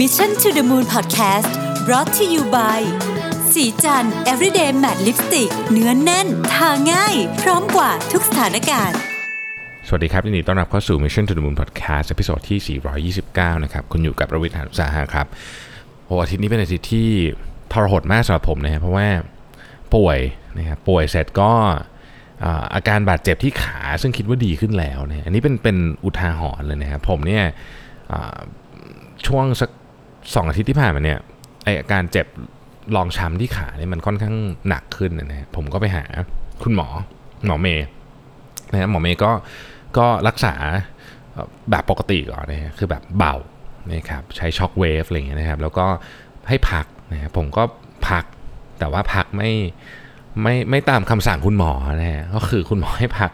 Mission to the Moon Podcast brought to you by สีจัน everyday matte lipstick เนื้อนแน่น ทาง่าย พร้อมกว่าทุกสถานการณ์ สวัสดีครับยินดีต้อนรับเข้าสู่ Mission to the Moon Podcast ตอนที่ 429 นะครับ คุณอยู่กับประวิทย์หานุสาหะครับโอ้อาทิตย์นี้เป็นอาทิตย์ที่ทรหดมากสำหรับผมนะครับเพราะว่าป่วยนะครับป่วยเสร็จก็อาการบาดเจ็บที่ขาซึ่งคิดว่าดีขึ้นแล้วเนี่ยอันนี้เป็นเป็นอุทาหรณ์เลยนะครับผมเนี่ยช่วงสัก สองอาทิตย์ที่ผ่านมาเนี่ยไออาการเจ็บรองช้ำที่ขาเนี่ยมันค่อนข้างหนักขึ้นนะฮะผมก็ไปหาคุณหมอหมอเมย์นะฮะหมอเมย์ก็ก็รักษาแบบปกติก่อนนะฮะคือแบบเบานะครับใช้ช็อคเวฟอะไรเงี้ยนะครับ แล้วก็ให้พักนะฮะผมก็พักแต่ว่าพักไม่ไม่ไม่ตามคำสั่งคุณหมอนะฮะก็คือคุณหมอให้พัก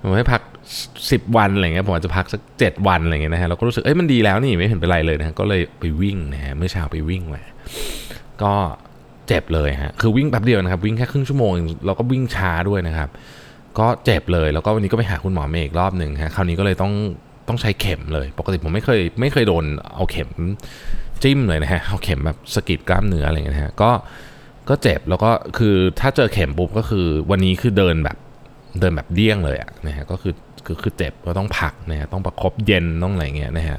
ผมให้พัก 10 วันอะไรเงี้ยผมอาจจะพักสัก 7 วันอะไรเงี้ยนะฮะเราก็รู้สึกเอ้ยมันดีแล้วนี่ไม่เห็นเป็นไรเลยนะฮะก็เลยไปวิ่งนะฮะเมื่อเช้าไปวิ่งมาก็เจ็บเลยฮะคือวิ่งแป๊บเดียวนะครับวิ่งแค่ครึ่งชั่วโมงเองแล้วก็วิ่งช้าด้วยนะครับ ก็เจ็บเลยแล้วก็วันนี้ก็ไปหาคุณหมอเมย์อีกรอบหนึ่งฮะคราวนี้ก็เลยต้องต้องใช้เข็มเลย ปกติผมไม่เคยไม่เคยโดนเอาเข็มจิ้มเลยนะฮะเอาเข็มแบบสกิดกล้ามเนื้ออะไรเงี้ยนะฮะก็ก็เจ็บแล้วก็คือถ้าเจอเข็มปุ๊บก็คือวันนี้คือเดินแบบเดินแบบเดี้ยงเลยอะนะฮะก็คือ คือคือเจ็บก็ต้องพักนะฮะต้องประคบเย็นต้องอะไรเงี้ยนะฮะ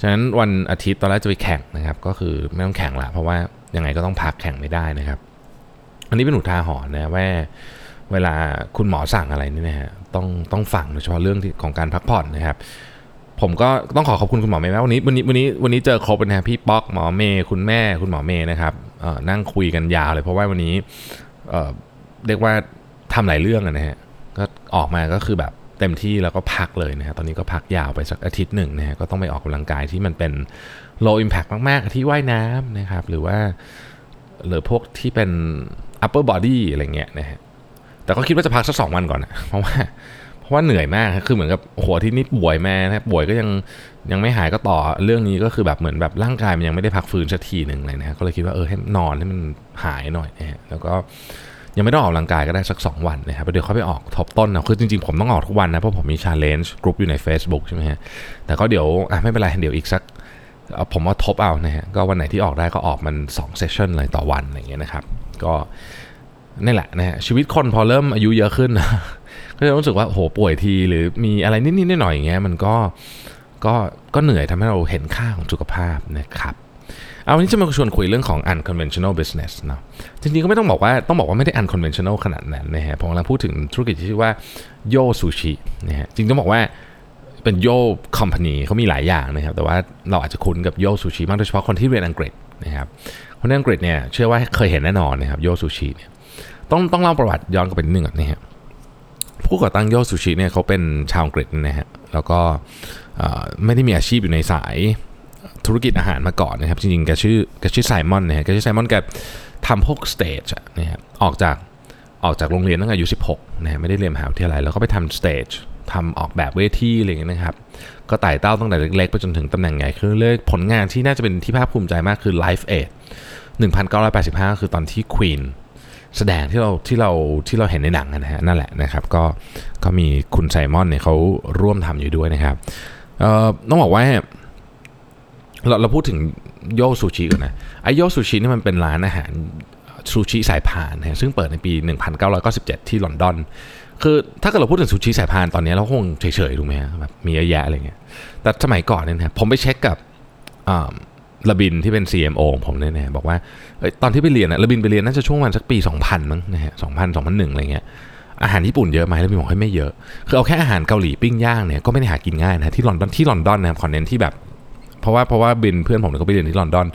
ฉะนั้นวันอาทิตย์ตอนแรกจะไปแข่งนะครับ ก็คือไม่ต้องแข่งละเพราะว่ายังไงก็ต้องพักแข่งไม่ได้นะครับ อันนี้เป็นอุทาหรณ์นะว่าเวลาคุณหมอสั่งอะไรนี่นะฮะต้องต้องฟังโดยเฉพาะเรื่องที่ของการพักผ่อนนะครับ ผมก็ต้องขอขอบคุณคุณหมอเมย์มาวันนี้วันนี้วันนี้วันนี้เจอครบนะฮะพี่ป๊อกหมอเมย์คุณแม่คุณหมอเมย์นะครับเอ่อนั่งคุยกันยาวเลยเพราะว่าวันนี้เอ่อเรียกว่าทำหลายเรื่องนะฮะก็ออกมาก็คือแบบ ต็มที่แล้วก็พักเลยนะฮะตอนนี้ก็พักยาวไปสักอาทิตย์หนึ่งนะฮะก็ต้องไปออกกำลังกายที่มันเป็น low impact มากๆที่ว่ายน้ำนะครับ หรือว่าหรือพวกที่เป็น upper body อะไรเงี้ยนะฮะแต่ก็คิดว่าจะพักสักสองวันก่อนนะเพราะว่าเพราะว่าเหนื่อยมากคือเหมือนกับหัวที่นี่ป่วยแมานะป่วยก็ยังยังไม่หายก็ต่อเรื่องนี้ก็คือแบบเหมือนแบบร่างกายมันยังไม่ได้พักฟื้นสักทีหนึ่งเลยนะฮะก็เลยคิดว่าเออให้นอนให้มันหายหน่อยนะฮะแล้วก็ ยังไม่ต้องออกกำลังกายก็ได้สัก 2 วันนะครับเดี๋ยวค่อยไปออกทบต้นนะคือจริงๆ ผมต้องออกทุกวันนะ เพราะผมมีชาเลนจ์กลุ่มอยู่ใน Facebook ใช่ไหมฮะ แต่ก็เดี๋ยวอะไม่เป็นไร เดี๋ยวอีกสักเอาผมว่าทบเอานะฮะ ก็วันไหนที่ออกได้ก็ออกมัน2เซสชั่นเลยต่อวันอะไรอย่างเงี้ยนะครับ ก็นี่แหละนะฮะชีวิตคนพอเริ่มอายุเยอะขึ้นก็จะรู้สึกว่าโหป่วยทีหรือมีอะไรนิดๆหน่อยๆอย่างเงี้ยมันก็ก็ก็เหนื่อยทำให้เราเห็นค่าของสุขภาพนะครับ เอาวันนี้จะมาชวนคุยเรื่องของ unconventional business เนาะจริงๆก็ไม่ต้องบอกว่าต้องบอกว่าไม่ได้ unconventional ขนาดนั้นนะฮะผมกำลังพูดถึงธุรกิจที่ชื่อว่าโยซูชินะฮะจริงต้องบอกว่าเป็นโยคอมพานีเขามีหลายอย่างนะครับ แต่ว่าเราอาจจะคุ้นกับโยซูชิมากโดยเฉพาะคนที่เรียนอังกฤษนะครับคนที่อังกฤษเนี่ยเชื่อว่าเคยเห็นแน่นอนนะครับโยซูชิเนี่ยต้องต้องเล่าประวัติย้อนกลับไปนิดนึงก่อนนะฮะผู้ก่อตั้ง YO! Sushi เนี่ยเขาเป็นชาวอังกฤษนะฮะแล้วก็ไม่ได้มีอาชีพอยู่ในสาย ธุรกิจอาหารมาก่อนนะครับ จริงๆแกชื่อแกชื่อไซมอนนะฮะแกชื่อไซมอนแกทำพวก stage นะฮะออกจากออกจากโรงเรียนตั้งแต่อายุ16นะฮะไม่ได้เรียนมหาวิทยาลัยแล้วก็ไปทำ stage ทำออกแบบเวทีอะไรอย่างเงี้ยนะครับ ก็ไต่เต้าตั้งแต่เล็กๆ ไปจนถึงตำแหน่งใหญ่ขึ้นเรื่อยผลงานที่น่าจะเป็นที่ภาคภูมิใจมากคือ Live Aid 1985 คือตอนที่ Queen แสดงที่เราที่เราที่เราเห็นในหนังนะฮะนั่นแหละนะครับ ก็ก็มีคุณไซมอนเนี่ยเขาร่วมทำอยู่ด้วยนะครับเอ่อต้องบอกว่า เราเราพูดถึงโยซูชิก่อนนะไอโยซูชินี่มันเป็นร้านอาหารซูชิสายพานนะซึ่งเปิดในปี 1997 ที่ลอนดอน คือถ้าเกิดเราพูดถึงซูชิสายพานตอนนี้เราคงเฉยๆถูกไหมแบบมีเยอะแยะอะไรเงี้ย แต่สมัยก่อนเนี่ยนะผมไปเช็คกับระบินที่เป็น CMO ของผมเนี่ยนะบอกว่าอตอนที่ไปเรียนอะระบินไปเรียนน่าจะช่วงวันสักปี 2000 มั้งนะฮะ 2000 2001 อะไรเงี้ย อาหารญี่ปุ่นเยอะไหมแล้วพี่บอกให้ไม่เยอะ คือเอาแค่อาหารเกาหลีปิ้งย่างเนี่ยก็ไม่ได้หากินง่ายนะที่ลอนดอนที่ลอนดอนนะครับขอเน้นที่แบบ เพราะว่าเพราะว่าบินเพื่อนผมเขาไปเรียนที่ลอนดอน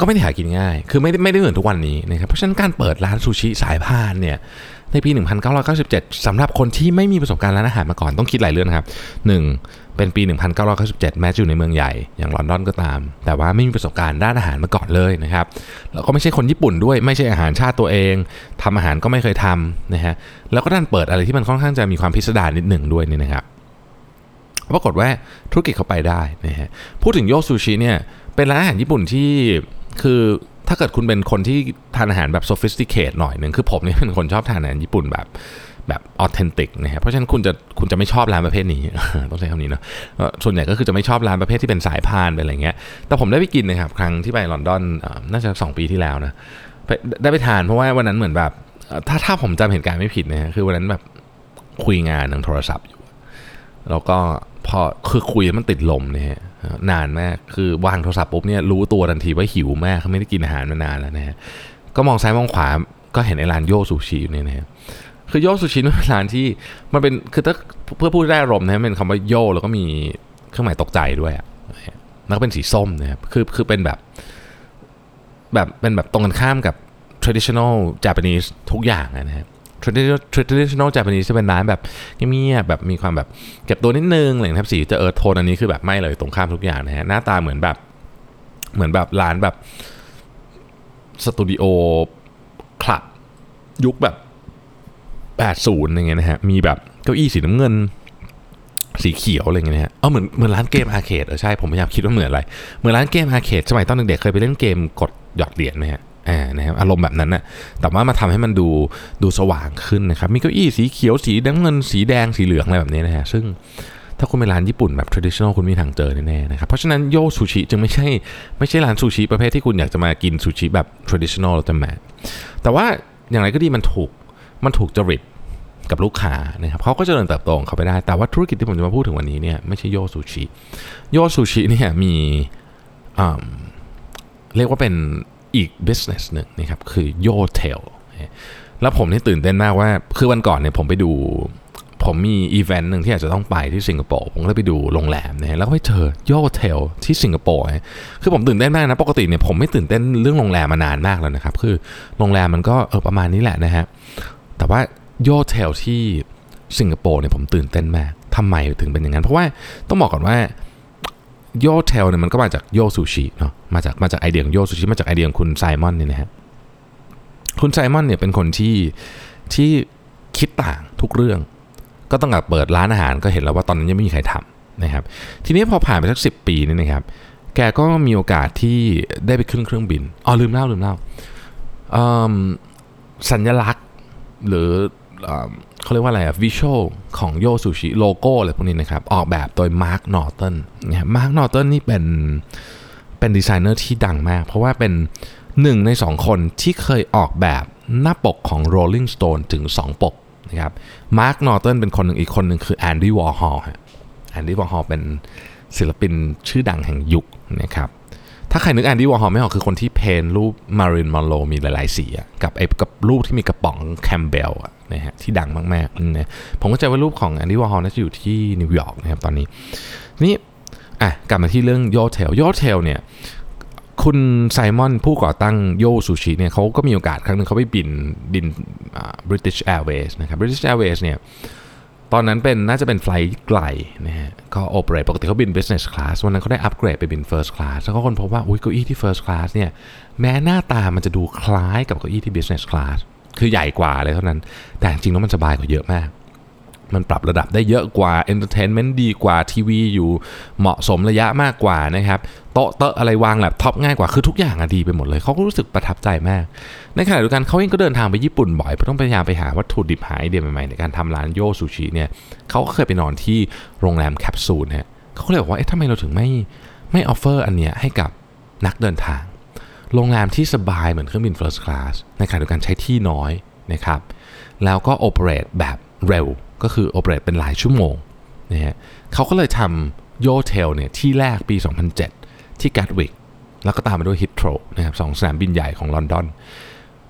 ก็ไม่ได้หากินง่าย คือไม่ได้ไม่ได้เหมือนทุกวันนี้นะครับเพราะฉะนั้นการเปิดร้านซูชิสายพานเนี่ยในปี 1997สำหรับคนที่ไม่มีประสบการณ์ร้านอาหารมาก่อนต้องคิดหลายเรื่องครับ 1. เป็นปี 1997 แม้จะอยู่ในเมืองใหญ่ อย่างลอนดอนก็ตาม แต่ว่าไม่มีประสบการณ์ด้านอาหารมาก่อนเลยนะครับแล้วก็ไม่ใช่คนญี่ปุ่นด้วยไม่ใช่อาหารชาติตัวเองทำอาหารก็ไม่เคยทำนะฮะแล้วก็ด้านเปิดอะไรที่มันค่อนข้างจะมีความพิสดารนิดหนึ่งด้วยนี่นะครับ ปรากฏว่าธุรกิจเขาไปได้นะฮะพูดถึงโยซูชิเนี่ยเป็นร้านอาหารญี่ปุ่นที่คือถ้าเกิดคุณเป็นคนที่ทานอาหารแบบ sophisticate หน่อยหนึ่งคือผมเนี่ยเป็นคนชอบทานอาหารญี่ปุ่นแบบแบบออเทนติกนะฮะเพราะฉะนั้นคุณจะคุณจะไม่ชอบร้านประเภทนี้ ต้องใช้คำนี้เนาะส่วนใหญ่ก็คือจะไม่ชอบร้านประเภทที่เป็นสายพานเป็นอะไรเงี้ยแต่ผมได้ไปกินนะครับครั้งที่ไปลอนดอนน่าจะสองปีที่แล้วนะได้ไปทานเพราะว่าวันนั้นเหมือนแบบ ถ้าถ้าผมจำเหตุการณ์ไม่ผิดนะฮะคือวันนั้นแบบคุยงานทางโทรศัพท์อยู่แล้วก็ พอคือคุยมันติดลมเนี่ยนานมากคือวางโทรศัพท์ปุ๊บเนี่ยรู้ตัวทันทีว่าหิวมากเขาไม่ได้กินอาหารมานานแล้วนะฮะก็มองซ้ายมองขวาก็เห็นไอ้ร้านโยซูชิอยู่เนี่ยนะฮะคือโยซูชิเป็นร้านที่มันเป็นคือถ้าเพื่อพูดได้รมนะเป็นคำว่าโยแล้วก็มีเครื่องหมายตกใจด้วยอะแล้วก็เป็นสีส้มนะครับคือคือเป็นแบบแบบเป็นแบบตรงกันข้ามกับ traditional Japanese ทุกอย่างนะฮะ traditional Japanese จะเป็นร้านแบบเงียบๆแบบมีความแบบเก็บตัวนิดนึงอะไรนะครับสีจะเออโทนอันนี้คือแบบไม่เลยตรงข้ามทุกอย่างนะฮะหน้าตาเหมือนแบบเหมือนแบบร้านแบบสตูดิโอคลับยุคแบบ 80อย่างเงี้ยนะฮะมีแบบเก้าอี้สีน้ำเงิน สีเขียวอะไรเงี้ยนะฮะเออเหมือนเหมือนร้านเกมอาร์เคดเออใช่ผมพยายามคิดว่าเหมือนอะไร เหมือนร้านเกมอาร์เคดสมัยตอนเด็กๆเคยไปเล่นเกมกดหยอดเหรียญไหมฮะ อ่านะครับอารมณ์แบบนั้นนะแต่ว่ามาทำให้มันดูดูสว่างขึ้นนะครับมีเก้าอี้สีเขียวสีน้ำเงินสีแดงสีเหลืองอะไรแบบนี้นะฮะซึ่งถ้าคุณไปร้านญี่ปุ่นแบบ traditional คุณมีทางเจอแน่ๆนะครับเพราะฉะนั้นโยซูชิจึงไม่ใช่ไม่ใช่ร้านซูชิประเภทที่คุณอยากจะมากินซูชิแบบ traditional แต่แมแต่ว่าอย่างไรก็ดีมันถูกมันถูกจริตกับลูกค้านะครับเขาก็จะเดินเติบโตของเขาไปได้ แต่ว่าธุรกิจที่ผมจะมาพูดถึงวันนี้เนี่ยไม่ใช่โยซูชิ โยซูชิเนี่ยมีเรียกว่าเป็น อีก business หนึ่งนะครับคือโยเทลแล้วผมนี่ตื่นเต้นมากว่า คือวันก่อนเนี่ยผมไปดู ผมมีอีเวนต์หนึ่งที่อาจจะต้องไปที่สิงคโปร์ผมก็เลยไปดูโรงแรมนะแล้วก็ไปเจอ Yotel ที่สิงคโปร์คือผมตื่นเต้นมากนะปกติเนี่ยผมไม่ตื่นเต้นเรื่องโรงแรมมานานมากแล้วนะครับ คือโรงแรมมันก็เออประมาณนี้แหละนะฮะแต่ว่า Yotel ที่สิงคโปร์เนี่ยผมตื่นเต้นมากทำไมถึงเป็นอย่างนั้น เพราะว่าต้องบอกก่อนว่า Yotel เนี่ยมันก็มาจาก YO! Sushi เนาะมาจากมาจากไอเดียของ YO! Sushi มาจากไอเดียของคุณไซมอนเนี่ยนะฮะคุณไซมอนเนี่ยเป็นคนที่ที่คิดต่างทุกเรื่อง ก็ตั้งแต่เปิดร้านอาหารก็เห็นแล้วว่าตอนนั้นยังไม่มีใครทำนะครับ ทีนี้พอผ่านไปสักสิบปีนี่นะครับ แกก็มีโอกาสที่ได้ไปขึ้นเครื่องบินอ๋อลืมเล่าลืมเล่าสัญลักษณ์หรือ เขาเรียกว่าอะไรอะ visual ของ Yo Sushi โลโก้อะไรพวกนี้นะครับ ออกแบบโดยมาร์คนอร์ตันนะมาร์คนอร์ตันนี่เป็นเป็นดีไซเนอร์ที่ดังมาก เพราะว่าเป็นหนึ่งในสองคนที่เคยออกแบบหน้าปกของ Rolling Stone ถึง 2 ปกนะครับมาร์คนอร์ตันเป็นคนหนึ่งอีกคนหนึ่งคือแอนดี้วอร์ฮอลฮะแอนดี้วอร์ฮอลเป็นศิลปินชื่อดังแห่งยุคนะครับ ถ้าใครนึกแอนดี้วอร์ฮอลไม่ออกคือคนที่ paint รูปมาริลีนมอนโรมีหลาย ๆ สีกับไอ้กับรูปที่มีกระป๋องแคมเบลนะฮะที่ดังมากๆนะผมเข้าใจว่ารูปของแอนดี้วอร์ฮอลน่าจะอยู่ที่นิวยอร์กนะครับตอนนี้ นี่อะกลับมาที่เรื่องโยเทลโยเทลเนี่ยคุณไซมอนผู้ก่อตั้งโยซูชิเนี่ยเขาก็มีโอกาสครั้งหนึ่งเขาไปบินบินอ่า British Airways นะครับ British Airways เนี่ย ตอนนั้นเป็นน่าจะเป็นไฟล์ไกลนะฮะก็โอเปเรตปกติเขาบิน business class วันนั้นเขาได้อัปเกรดไปบิน first class แล้วก็คนพบว่าอุ้ยเก้าอี้ที่ first class เนี่ยแม้หน้าตามันจะดูคล้ายกับเก้าอี้ที่ business class คือใหญ่กว่าเลยเท่านั้น แต่จริงๆแล้วมันสบายกว่าเยอะมาก มันปรับระดับได้เยอะกว่า entertainment ดีกว่าทีวีอยู่เหมาะสมระยะมากกว่านะครับโต๊ะเตอะอะไรวางแล็ปท็อปง่ายกว่าคือทุกอย่างอะดีไปหมดเลยเขาก็รู้สึกประทับใจมาก ในขณะเดียวกันเขาเองก็เดินทางไปญี่ปุ่นบ่อยเพราะต้องพยายามไปหาวัตถุดิบหาไอเดียใหม่ๆในการทำร้าน Yo Sushi เนี่ยเขาก็เคยไปนอนที่โรงแรมแคปซูลฮะเขาเลยบอกว่าเอ๊ะทำไมเราถึงไม่ไม่ offer อันเนี้ยให้กับนักเดินทางโรงแรมที่สบายเหมือนเครื่องบิน first class ในขณะเดียวกันใช้ที่น้อยนะครับแล้วก็ operate แบบเร็ว ก็คือ operate เป็นหลายชั่วโมงนะฮะเขาก็เลยทำ Yotel เนี่ยที่แรกปี 2007 ที่ Gatwick แล้วก็ตามมาด้วย Heathrow นะครับสองสนามบินใหญ่ของลอนดอน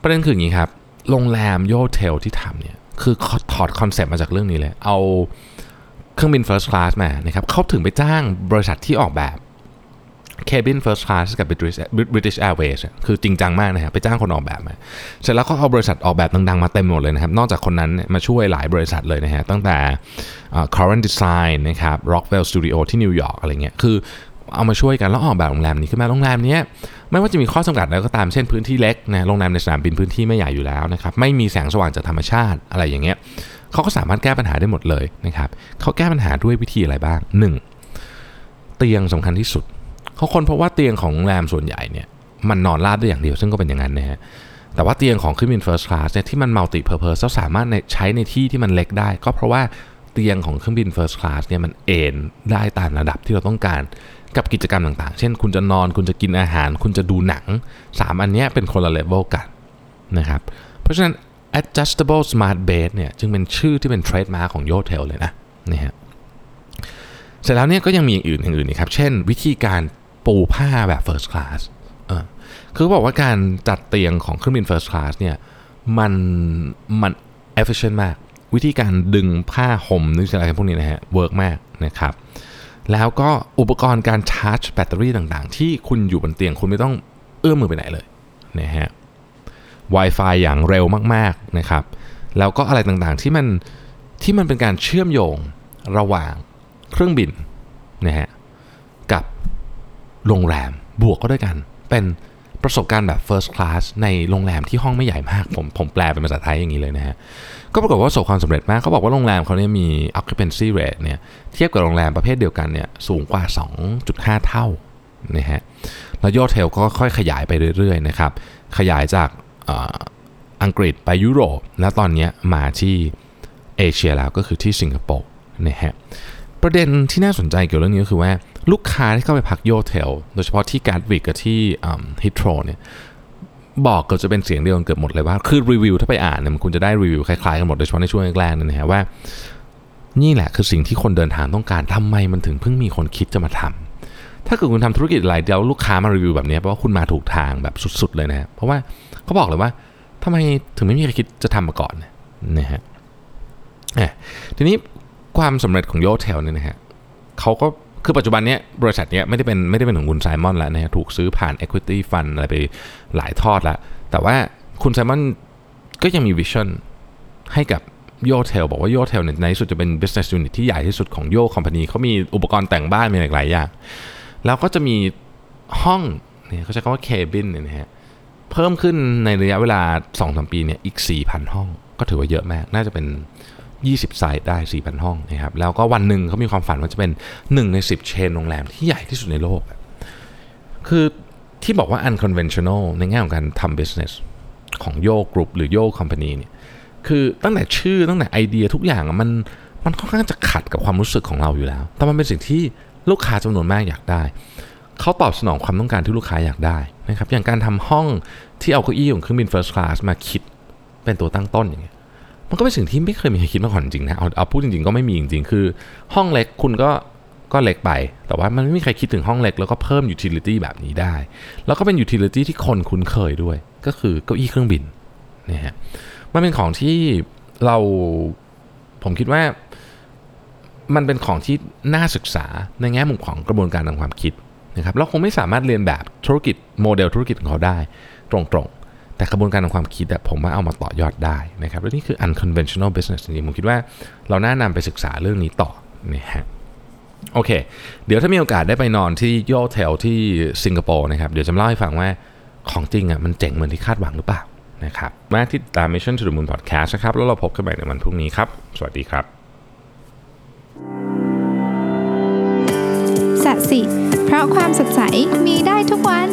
ประเด็นคืออย่างนี้ครับ โรงแรม Yotel ที่ทำเนี่ย คือถอด concept มาจากเรื่องนี้เลย เอาเครื่องบิน First Class มานะครับเขาถึงไปจ้างบริษัทที่ออกแบบ Cabin First Class กับ British British Airways คือจริงจังมากนะครับไปจ้างคนออกแบบมาเสร็จแล้วก็เอาบริษัทออกแบบดังๆมาเต็มหมดเลยนะครับ นอกจากคนนั้นมาช่วยหลายบริษัทเลยนะฮะตั้งแต่ Current Design นะครับ Rockwell Studio ที่นิวยอร์กอะไรเงี้ยคือเอามาช่วยกันแล้วออกแบบโรงแรมนี้ขึ้นมาโรงแรมนี้ไม่ว่าจะมีข้อจำกัดแล้วก็ตามเช่นพื้นที่เล็กนะโรงแรมในสนามบินพื้นที่ไม่ใหญ่อยู่แล้วนะครับไม่มีแสงสว่างจากธรรมชาติอะไรอย่างเงี้ยเขาก็สามารถแก้ปัญหาได้หมดเลยนะครับเขาแก้ปัญหาด้วยวิธีอะไรบ้าง 1. เตียงสำคัญที่สุด เขาคนเพราะว่าเตียงของโรงแรมส่วนใหญ่เนี่ยมันนอนราบได้อย่างเดียวซึ่งก็เป็นอย่างนั้นนะฮะแต่ว่าเตียงของเครื่องบิน First Class เนี่ยที่มัน multi purpose แล้วสามารถใใช้ในที่ที่มันเล็กได้ ก็เพราะว่าเตียงของเครื่องบิน First Class เนี่ยมันเอนได้ตามระดับที่เราต้องการกับกิจกรรมต่างๆ เช่น คุณจะนอนคุณจะกินอาหาร คุณจะดูหนัง 3 อันเนี้ยเป็นคนละเลเวลกันนะครับเพราะฉะนั้น adjustable smart bed เนี่ยจึงเป็นชื่อที่เป็น trademark ของ Yotel เลยนะนี่ฮะเสร็จแล้วเนี่ยก็ยังมีอย่างอื่นอย่างอื่นอีกครับ เช่นวิธีการ ปูผ้าแบบ first class เออคือบอกว่าการจัดเตียงของเครื่องบิน first class เนี่ยมันมัน efficient มาก วิธีการดึงผ้าห่มนึกอะไรพวกนี้นะฮะเวิร์กมากนะครับ แล้วก็อุปกรณ์การชาร์จแบตเตอรี่ต่างๆ ที่คุณอยู่บนเตียงคุณไม่ต้องเอื้อมมือไปไหนเลยนะฮะ Wi-Fi อย่างเร็วมากๆนะครับ แล้วก็อะไรต่างๆที่มันที่มันเป็นการเชื่อมโยงระหว่างเครื่องบินนะฮะ โรงแรมบวกก็ด้วยกัน เป็นประสบการณ์แบบ first class ในโรงแรมที่ห้องไม่ใหญ่มาก ผมผมแปลเป็นภาษาไทยอย่างนี้เลยนะฮะ ก็ปรากฏว่าประสบความสำเร็จมากเขาบอกว่าโรงแรมเขาเนี่ยมี occupancy rate เนี่ยเทียบกับโรงแรมประเภทเดียวกันเนี่ยสูงกว่า 2.5 เท่านะฮะแล้ว Yotel ก็ค่อยขยายไปเรื่อยๆนะครับ ขยายจากอังกฤษไปยุโรป แล้วตอนนี้มาที่เอเชียแล้วก็คือที่สิงคโปร์นะฮะประเด็นที่น่าสนใจเกี่ยวกับเรื่องนี้ก็คือว่า ลูกค้าที่เข้าไปพัก Yotel โดยเฉพาะที่ Gatwick กับที่ Heathrow เนี่ยบอกเกือบจะเป็นเสียงเดียวกันเกือบหมดเลยว่า คือรีวิวถ้าไปอ่านเนี่ยมันคุณจะได้รีวิวคล้ายๆกันหมดโดยเฉพาะในช่วงแรกๆนี่นะฮะว่า นี่แหละคือสิ่งที่คนเดินทางต้องการทำไมมันถึงเพิ่งมีคนคิดจะมาทำถ้าเกิดคุณทำธุรกิจอะไรแล้วลูกค้ามารีวิวแบบนี้เพราะว่าคุณมาถูกทางแบบสุดๆเลยนะฮะเพราะว่าเขาบอกเลยว่าทำไมถึงไม่มีใครคิดจะทำมาก่อนนะฮะทีนี้ความสำเร็จของ Yotel เนี่ยนะฮะเขาก็ คือปัจจุบันนี้บริษัทนี้ไม่ได้เป็นไม่ได้เป็นของคุณไซมอนแล้วนะฮะถูกซื้อผ่าน Equity Fund อะไรไปหลายทอดแล้วแต่ว่าคุณไซมอนก็ยังมี vision ให้กับ Yotel บอกว่า Yotel ในที่สุดจะเป็น business unit ที่ใหญ่ที่สุดของ Yo Company เขามีอุปกรณ์แต่งบ้านมีหลายอย่าง แล้วก็จะมีห้องเนี่ยเขาใช้คำว่าเคบินเนี่ยนะฮะเพิ่มขึ้นในระยะเวลา 2-3 ปีเนี่ยอีก 4,000 ห้อง ก็ถือว่าเยอะมาก น่าจะเป็น 20 ไซต์ได้ 4,000 ห้องนะครับแล้วก็วันหนึ่งเขามีความฝันว่าจะเป็น 1 ใน 10 เชนโรงแรมที่ใหญ่ที่สุดในโลก คือที่บอกว่า unconventional ในแง่ของการทำ business ของโยกกรุ๊ปหรือโยกคอมพานีเนี่ยคือตั้งแต่ชื่อตั้งแต่ไอเดียทุกอย่างมันมันค่อนข้างจะขัดกับความรู้สึกของเราอยู่แล้ว แต่มันเป็นสิ่งที่ลูกค้าจำนวนมากอยากได้ เขาตอบสนองความต้องการที่ลูกค้าอยากได้นะครับ อย่างการทำห้องที่เอาเก้าอี้ของเครื่องบิน first class มาคิดเป็นตัวตั้งต้นอย่างเงี้ย มันก็เป็นสิ่งที่ไม่เคยมีใครคิดมาก่อนจริงนะเอาเอาพูดจริงๆก็ไม่มีจริงๆ คือ ห้องเล็กคุณก็ก็เล็กไป แต่ว่ามันไม่มีใครคิดถึงห้องเล็กแล้วก็เพิ่ม utility แบบนี้ได้ แล้วก็เป็น utility ที่คนคุ้นเคยด้วย ก็คือเก้าอี้เครื่องบินนะฮะมันเป็นของที่เราผมคิดว่ามันเป็นของที่น่าศึกษาในแง่มุมของกระบวนการทางความคิดนะครับเราคงไม่สามารถเรียนแบบธุรกิจโมเดลธุรกิจของเขาได้ ตรงๆ แต่กระบวนการทางความคิดผมว่าเอามาต่อยอดได้นะครับและนี่คือ unconventional business จริงๆผมคิดว่าเราน่านำไปศึกษาเรื่องนี้ต่อนะฮะโอเค เดี๋ยวถ้ามีโอกาสได้ไปนอนที่โยเทลที่สิงคโปร์นะครับ เดี๋ยวจะเล่าให้ฟังว่าของจริงอะมันเจ๋งเหมือนที่คาดหวังหรือเปล่านะครับมาที่ตาม Mission to the Moon Podcast นะครับ แล้วเราพบกันใหม่ในวันพรุ่งนี้ครับ สวัสดีครับสัสิ เพราะความสดใสมีได้ทุกวัน